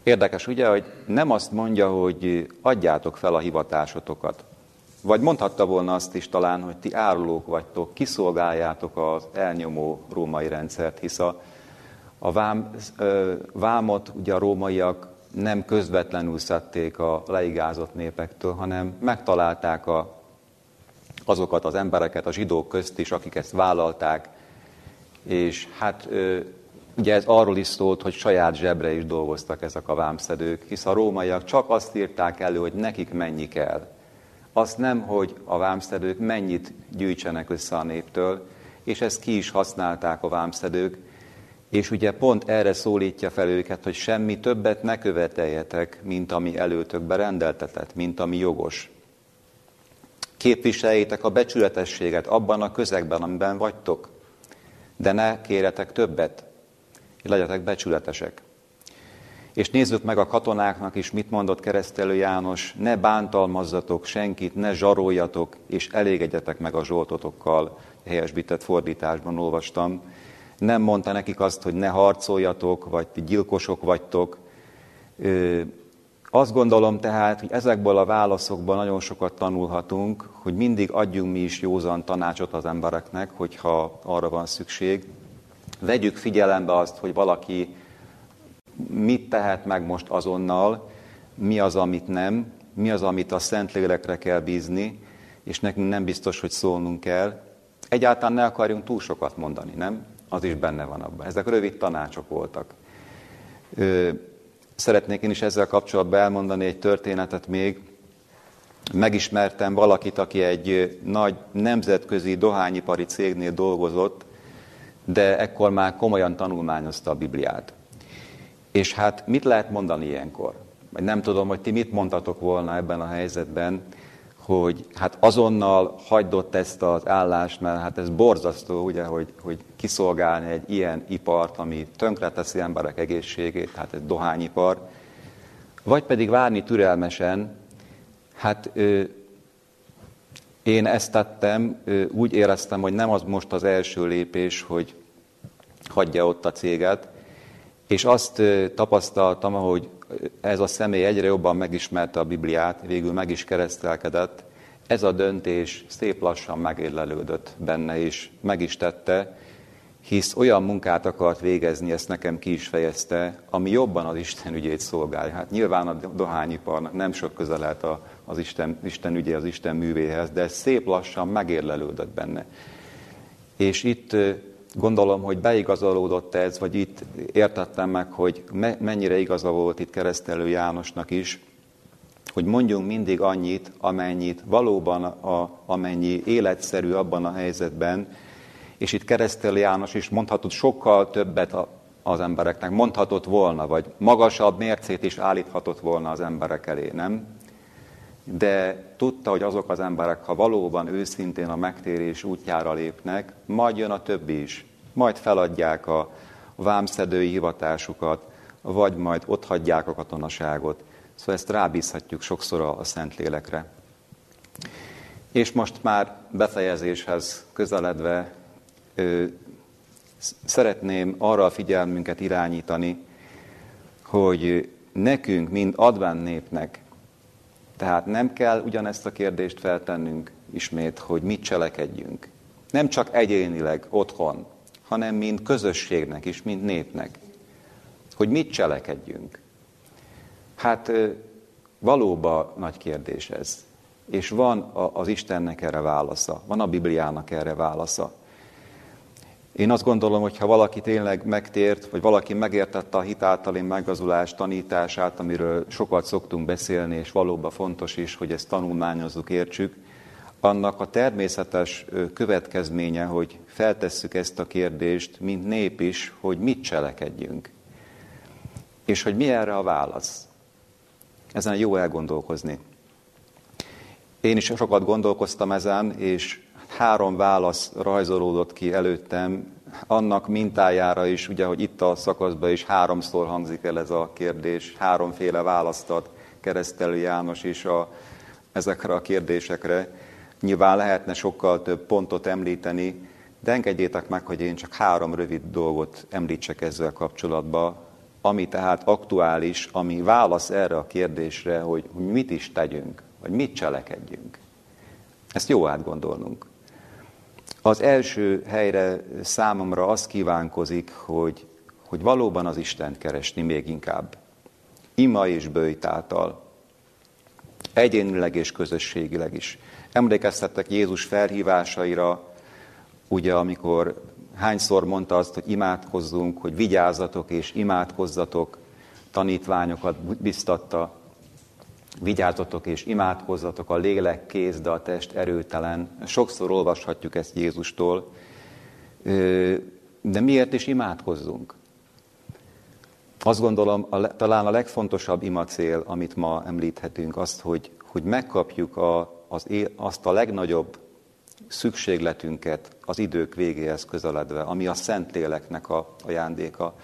S1: Érdekes ugye, hogy nem azt mondja, hogy adjátok fel a hivatásotokat. Vagy mondhatta volna azt is talán, hogy ti árulók vagytok, kiszolgáljátok az elnyomó római rendszert, hisz a, a vám, vámot ugye a rómaiak nem közvetlenül szedték a leigázott népektől, hanem megtalálták a azokat az embereket a zsidók közt is, akik ezt vállalták, és hát ugye ez arról is szólt, hogy saját zsebre is dolgoztak ezek a vámszedők, hisz a rómaiak csak azt írták elő, hogy nekik mennyi kell. Azt nem, hogy a vámszedők mennyit gyűjtsenek össze a néptől, és ezt ki is használták a vámszedők, és ugye pont erre szólítja fel őket, hogy semmi többet ne követeljetek, mint ami előtökbe rendeltetett, mint ami jogos. Képviseljétek a becsületességet abban a közegben, amiben vagytok, de ne kéretek többet, legyetek becsületesek. És nézzük meg a katonáknak is, mit mondott keresztelő János, ne bántalmazzatok senkit, ne zsaroljatok, és elégedjetek meg a zsoltotokkal, helyesbített fordításban olvastam. Nem mondta nekik azt, hogy ne harcoljatok, vagy ti gyilkosok vagytok, azt gondolom tehát, hogy ezekből a válaszokból nagyon sokat tanulhatunk, hogy mindig adjunk mi is józan tanácsot az embereknek, hogyha arra van szükség. Vegyük figyelembe azt, hogy valaki mit tehet meg most azonnal, mi az, amit nem, mi az, amit a Szentlélekre kell bízni, és nekünk nem biztos, hogy szólnunk kell. Egyáltalán ne akarjunk túl sokat mondani, nem? Az is benne van abban. Ezek rövid tanácsok voltak. Szeretnék én is ezzel kapcsolatban elmondani egy történetet még. Megismertem valakit, aki egy nagy nemzetközi dohányipari cégnél dolgozott, de ekkor már komolyan tanulmányozta a Bibliát. És hát mit lehet mondani ilyenkor? Nem tudom, hogy ti mit mondtatok volna ebben a helyzetben, hogy hát azonnal hagydott ezt az állást, mert hát ez borzasztó, ugye, hogy, hogy kiszolgálni egy ilyen ipart, ami tönkreteszi emberek egészségét, hát ez dohányipar, vagy pedig várni türelmesen, hát ö, én ezt tettem, ö, úgy éreztem, hogy nem az most az első lépés, hogy hagyja ott a céget, és azt ö, tapasztaltam, hogy ez a személy egyre jobban megismerte a Bibliát, végül meg is keresztelkedett, ez a döntés szép lassan megélelődött benne, és meg is tette, hisz olyan munkát akart végezni, ezt nekem ki is fejezte, ami jobban az Isten ügyét szolgálja. Hát nyilván a dohányiparnak nem sok köze lehet az Isten, Isten ügyé, az Isten művéhez, de ez szép lassan megérlelődött benne. És itt gondolom, hogy beigazolódott ez, vagy itt értettem meg, hogy mennyire igaza volt itt keresztelő Jánosnak is, hogy mondjunk mindig annyit, amennyit valóban a, amennyi életszerű abban a helyzetben, és itt keresztelő János is mondhatott sokkal többet az embereknek, mondhatott volna, vagy magasabb mércét is állíthatott volna az emberek elé, nem? De tudta, hogy azok az emberek, ha valóban őszintén a megtérés útjára lépnek, majd jön a többi is majd feladják a vámszedői hivatásukat, vagy majd otthagyják a katonaságot. Szóval ezt rábízhatjuk sokszor a Szentlélekre. És most már befejezéshez közeledve ö, szeretném arra a figyelmünket irányítani, hogy nekünk, mind adván népnek, tehát nem kell ugyanezt a kérdést feltennünk ismét, hogy mit cselekedjünk. Nem csak egyénileg, otthon, hanem mint közösségnek is, mint népnek. Hogy mit cselekedjünk. Hát valóban nagy kérdés ez. És van az Istennek erre válasza, van a Bibliának erre válasza. Én azt gondolom, hogy ha valaki tényleg megtért, vagy valaki megértette a hitáltali megazulás tanítását, amiről sokat szoktunk beszélni, és valóban fontos is, hogy ezt tanulmányozzuk, értsük, annak a természetes következménye, hogy feltesszük ezt a kérdést, mint nép is, hogy mit cselekedjünk. És hogy mi erre a válasz. Ezen jó elgondolkozni. Én is sokat gondolkoztam ezen, és három válasz rajzolódott ki előttem, annak mintájára is, ugye, hogy itt a szakaszban is háromszor hangzik el ez a kérdés, háromféle választat keresztelő János is a, ezekre a kérdésekre. Nyilván lehetne sokkal több pontot említeni, de engedjétek meg, hogy én csak három rövid dolgot említsek ezzel kapcsolatban, ami tehát aktuális, ami válasz erre a kérdésre, hogy mit is tegyünk, vagy mit cselekedjünk. Ezt jó átgondolnunk. Az első helyre számomra az kívánkozik, hogy, hogy valóban az Istent keresni még inkább. Ima és bőjt által. Egyénileg és közösségileg is. Emlékeztettek Jézus felhívásaira, ugye amikor hányszor mondta azt, hogy imádkozzunk, hogy vigyázzatok és imádkozzatok, tanítványokat biztatta, vigyázzatok és imádkozzatok, a lélek kéz, de a test erőtelen. Sokszor olvashatjuk ezt Jézustól. De miért is imádkozzunk? Azt gondolom, a, talán a legfontosabb imacél, amit ma említhetünk, azt, hogy, hogy megkapjuk a, az, azt a legnagyobb szükségletünket az idők végéhez közeledve, ami a Szentléleknek a ajándéka.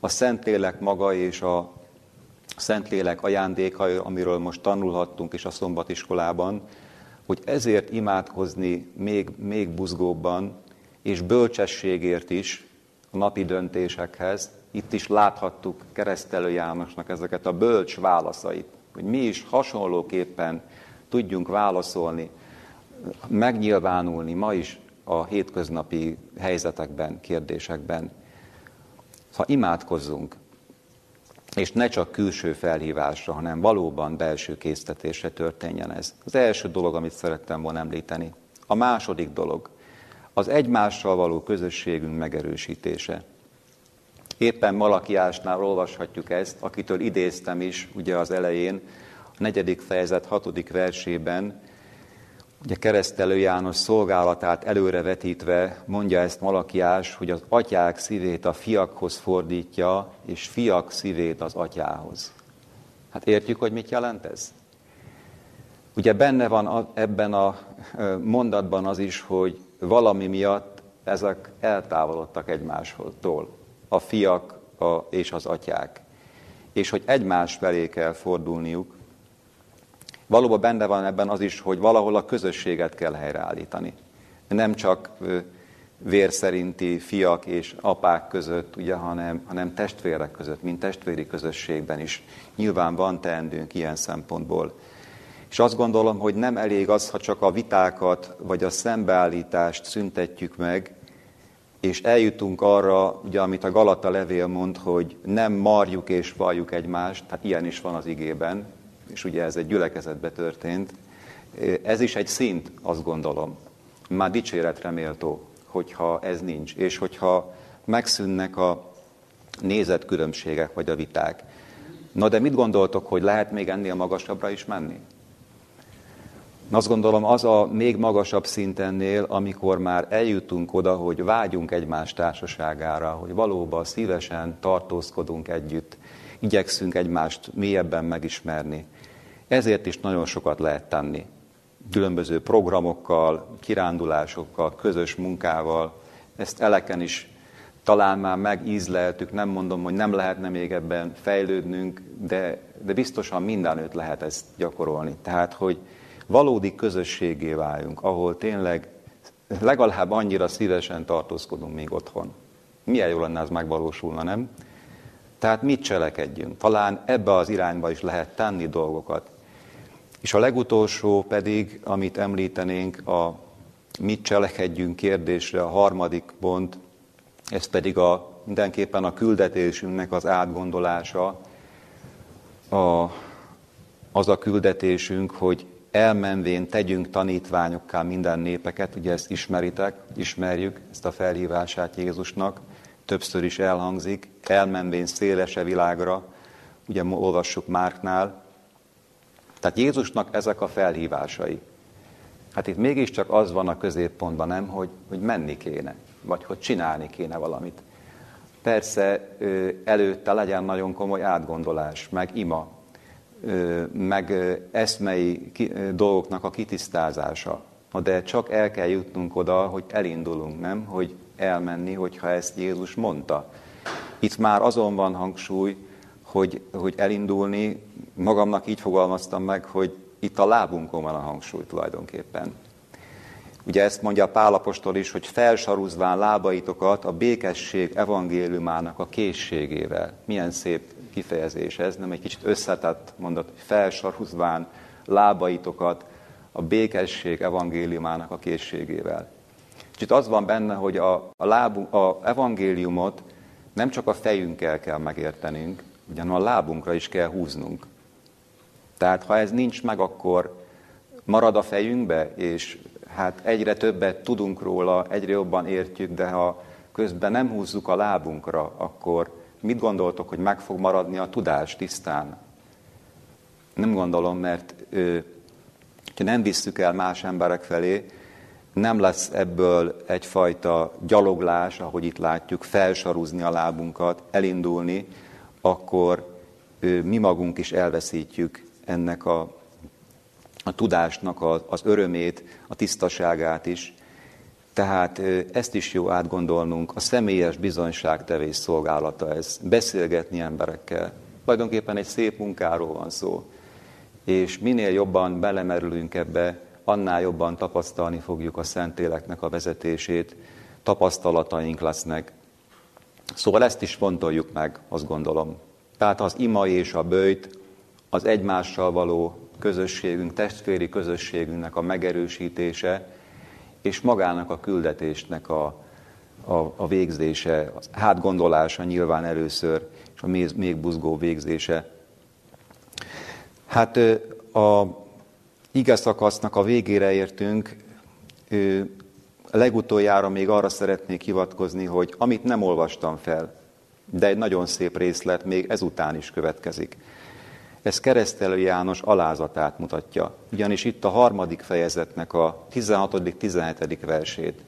S1: A Szentlélek maga és a Szentlélek ajándéka, amiről most tanulhattunk is a szombatiskolában, hogy ezért imádkozni még, még buzgóbban, és bölcsességért is a napi döntésekhez. Itt is láthattuk keresztelő Jánosnak ezeket a bölcs válaszait hogy mi is hasonlóképpen tudjunk válaszolni, megnyilvánulni ma is a hétköznapi helyzetekben, kérdésekben. Ha imádkozzunk, és ne csak külső felhívásra, hanem valóban belső késztetésre történjen ez. Az első dolog, amit szerettem volna említeni. A második dolog, az egymással való közösségünk megerősítése. Éppen Malakiásnál olvashatjuk ezt, akitől idéztem is ugye az elején, a negyedik fejezet hatodik versében, ugye keresztelő János szolgálatát előrevetítve mondja ezt Malakiás, hogy az atyák szívét a fiakhoz fordítja, és fiak szívét az atyához. Hát értjük, hogy mit jelent ez? Ugye benne van ebben a mondatban az is, hogy valami miatt ezek eltávolodtak egymástól, a fiak és az atyák, és hogy egymás felé kell fordulniuk. Valóban benne van ebben az is, hogy valahol a közösséget kell helyreállítani. Nem csak vér szerinti fiak és apák között, ugye, hanem, hanem testvérek között, mint testvéri közösségben is. Nyilván van teendőnk ilyen szempontból. És azt gondolom, hogy nem elég az, ha csak a vitákat vagy a szembeállítást szüntetjük meg, és eljutunk arra, ugye, amit a Galata levél mond, hogy nem marjuk és valljuk egymást, tehát ilyen is van az igében, és ugye ez egy gyülekezetbe történt. Ez is egy szint, azt gondolom. Már dicséretre méltó, hogyha ez nincs, és hogyha megszűnnek a nézetkülönbségek vagy a viták. Na de mit gondoltok, hogy lehet még ennél magasabbra is menni? Azt gondolom, az a még magasabb szintennél, amikor már eljutunk oda, hogy vágyunk egymás társaságára, hogy valóban szívesen tartózkodunk együtt, igyekszünk egymást mélyebben megismerni. Ezért is nagyon sokat lehet tenni. Különböző programokkal, kirándulásokkal, közös munkával. Ezt eleken is talán már megízleltük, nem mondom, hogy nem lehetne még ebben fejlődnünk, de, de biztosan mindenütt lehet ezt gyakorolni. Tehát, hogy valódi közösségé váljunk, ahol tényleg legalább annyira szívesen tartózkodunk még otthon. Milyen jó lenne ez megvalósulna, nem? Tehát mit cselekedjünk? Talán ebbe az irányba is lehet tenni dolgokat. És a legutolsó pedig, amit említenénk, a mit cselekedjünk kérdésre, a harmadik pont, ez pedig a, mindenképpen a küldetésünknek az átgondolása, a, az a küldetésünk, hogy elmenvén tegyünk tanítványokká minden népeket, ugye ezt ismeritek, ismerjük, ezt a felhívását Jézusnak, többször is elhangzik, elmenvén szélese világra, ugye olvassuk Márknál. Tehát Jézusnak ezek a felhívásai. Hát itt mégiscsak az van a középpontban, nem, hogy, hogy menni kéne, vagy hogy csinálni kéne valamit. Persze előtte legyen nagyon komoly átgondolás, meg ima, meg eszmei dolgoknak a kitisztázása. De csak el kell jutnunk oda, hogy elindulunk, nem? Hogy elmenni, hogyha ezt Jézus mondta. Itt már azon van hangsúly, hogy, hogy elindulni, magamnak így fogalmaztam meg, hogy itt a lábunkon van a hangsúly tulajdonképpen. Ugye ezt mondja Pálapostól is, hogy felsaruzván lábaitokat a békesség evangéliumának a készségével. Milyen szép kifejezés ez, nem egy kicsit összetett mondat, hogy felsarhuzván lábaitokat a békesség evangéliumának a készségével. Kicsit az van benne, hogy a, a, lábunk, a evangéliumot nem csak a fejünkkel kell megértenünk, ugyan a lábunkra is kell húznunk. Tehát ha ez nincs meg, akkor marad a fejünkbe, és hát egyre többet tudunk róla, egyre jobban értjük, de ha közben nem húzzuk a lábunkra, akkor Mit gondoltok, hogy meg fog maradni a tudás tisztán? Nem gondolom, mert ha nem visszük el más emberek felé, nem lesz ebből egyfajta gyaloglás, ahogy itt látjuk, felsarúzni a lábunkat, elindulni, akkor mi magunk is elveszítjük ennek a, a tudásnak a, az örömét, a tisztaságát is. Tehát ezt is jó átgondolnunk, a személyes bizonyságtevés szolgálata ez, beszélgetni emberekkel. Tulajdonképpen egy szép munkáról van szó, és minél jobban belemerülünk ebbe, annál jobban tapasztalni fogjuk a Szentéleknek a vezetését, tapasztalataink lesznek. Szóval ezt is fontoljuk meg, azt gondolom. Tehát az ima és a bőjt, az egymással való közösségünk, testvéri közösségünknek a megerősítése, és magának a küldetésnek a, a, a végzése, a hátgondolása nyilván először, és a még, még buzgó végzése. Hát a ige szakasznak a végére értünk, legutoljára még arra szeretnék hivatkozni, hogy amit nem olvastam fel, de egy nagyon szép részlet még ezután is következik. Ez keresztelő János alázatát mutatja, ugyanis itt a harmadik fejezetnek a 16.-17. versét.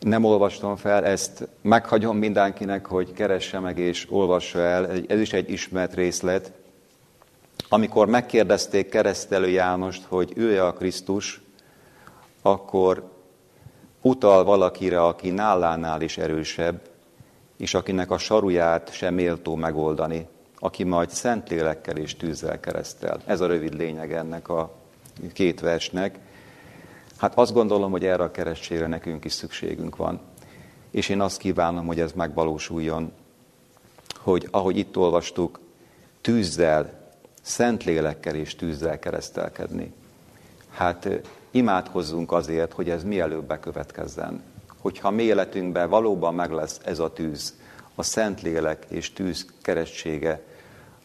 S1: Nem olvastam fel, ezt meghagyom mindenkinek, hogy keresse meg és olvassa el. Ez is egy ismert részlet. Amikor megkérdezték keresztelő Jánost, hogy ő a Krisztus, akkor utal valakire, aki nálánál is erősebb, és akinek a saruját sem méltó megoldani, aki majd szentlélekkel és tűzzel keresztel. Ez a rövid lényeg ennek a két versnek. Hát azt gondolom, hogy erre a keresztségre nekünk is szükségünk van. És én azt kívánom, hogy ez megvalósuljon, hogy ahogy itt olvastuk, tűzzel, szentlélekkel és tűzzel keresztelkedni. Hát imádkozzunk azért, hogy ez mielőbb bekövetkezzen. Hogyha mi életünkben valóban meg lesz ez a tűz, a Szentlélek és tűz keresztsége,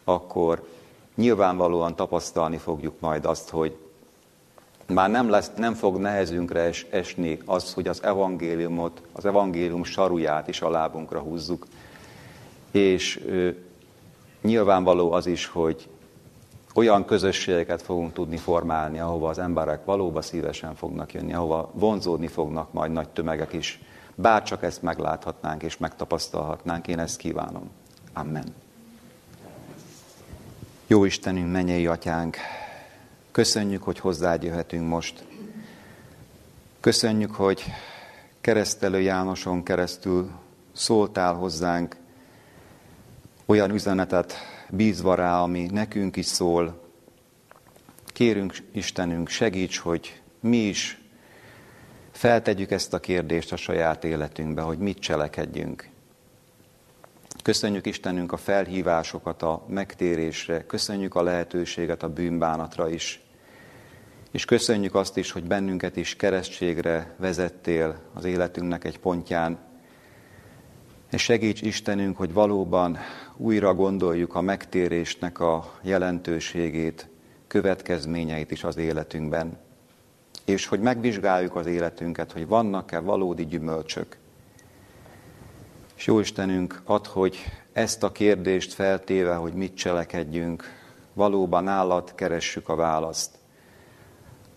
S1: akkor nyilvánvalóan tapasztalni fogjuk majd azt, hogy már nem, lesz, nem fog nehezünkre es, esni az, hogy az evangéliumot, az evangélium saruját is a lábunkra húzzuk. És ö, nyilvánvaló az is, hogy olyan közösségeket fogunk tudni formálni, ahova az emberek valóban szívesen fognak jönni, ahova vonzódni fognak majd nagy tömegek is. Bárcsak ezt megláthatnánk és megtapasztalhatnánk, én ezt kívánom. Amen. Jó Istenünk, mennyei atyánk, köszönjük, hogy hozzád jöhetünk most. Köszönjük, hogy keresztelő Jánoson keresztül szóltál hozzánk olyan üzenetet bízva rá, ami nekünk is szól. Kérünk Istenünk, segíts, hogy mi is feltegyük ezt a kérdést a saját életünkbe, hogy mit cselekedjünk. Köszönjük Istenünk a felhívásokat a megtérésre, köszönjük a lehetőséget a bűnbánatra is, és köszönjük azt is, hogy bennünket is keresztségre vezettél az életünknek egy pontján, és segíts Istenünk, hogy valóban újra gondoljuk a megtérésnek a jelentőségét, következményeit is az életünkben, és hogy megvizsgáljuk az életünket, hogy vannak-e valódi gyümölcsök, és jó Istenünk, ad, hogy ezt a kérdést feltéve, hogy mit cselekedjünk, valóban nálad keressük a választ,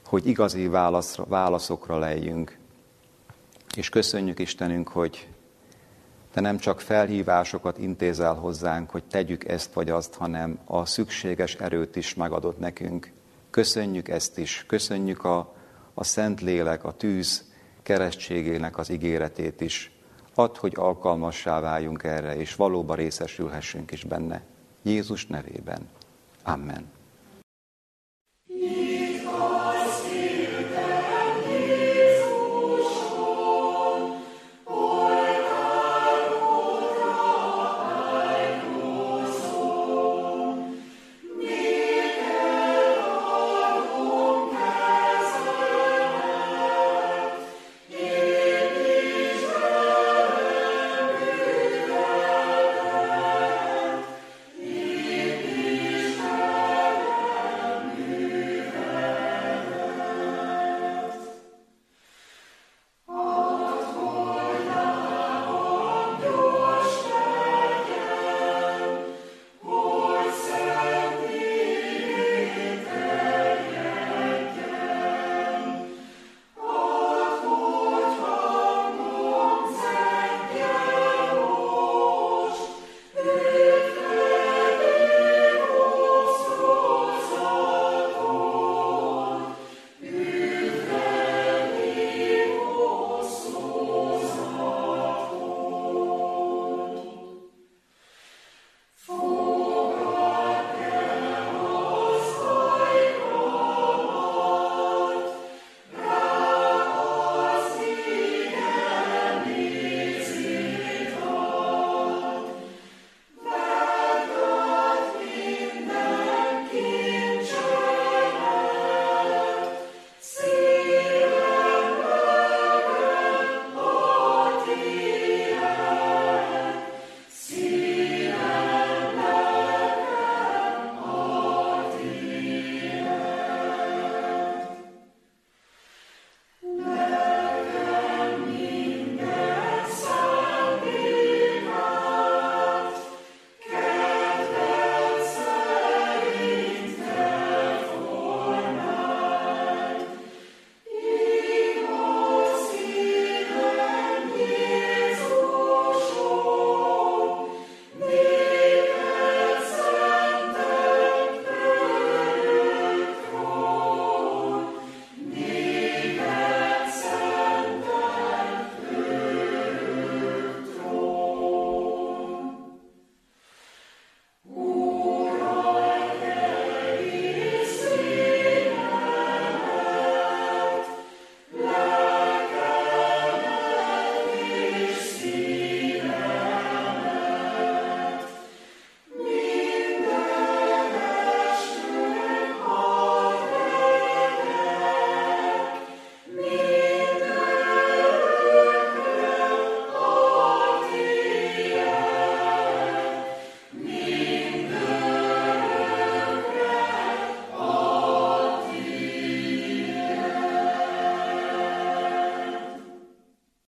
S1: hogy igazi válaszokra lejjünk. És köszönjük Istenünk, hogy te nem csak felhívásokat intézel hozzánk, hogy tegyük ezt vagy azt, hanem a szükséges erőt is megadott nekünk. Köszönjük ezt is, köszönjük a, a Szent Lélek, a tűz keresztségének az ígéretét is. Add, hogy alkalmassá váljunk erre, és valóban részesülhessünk is benne. Jézus nevében. Amen.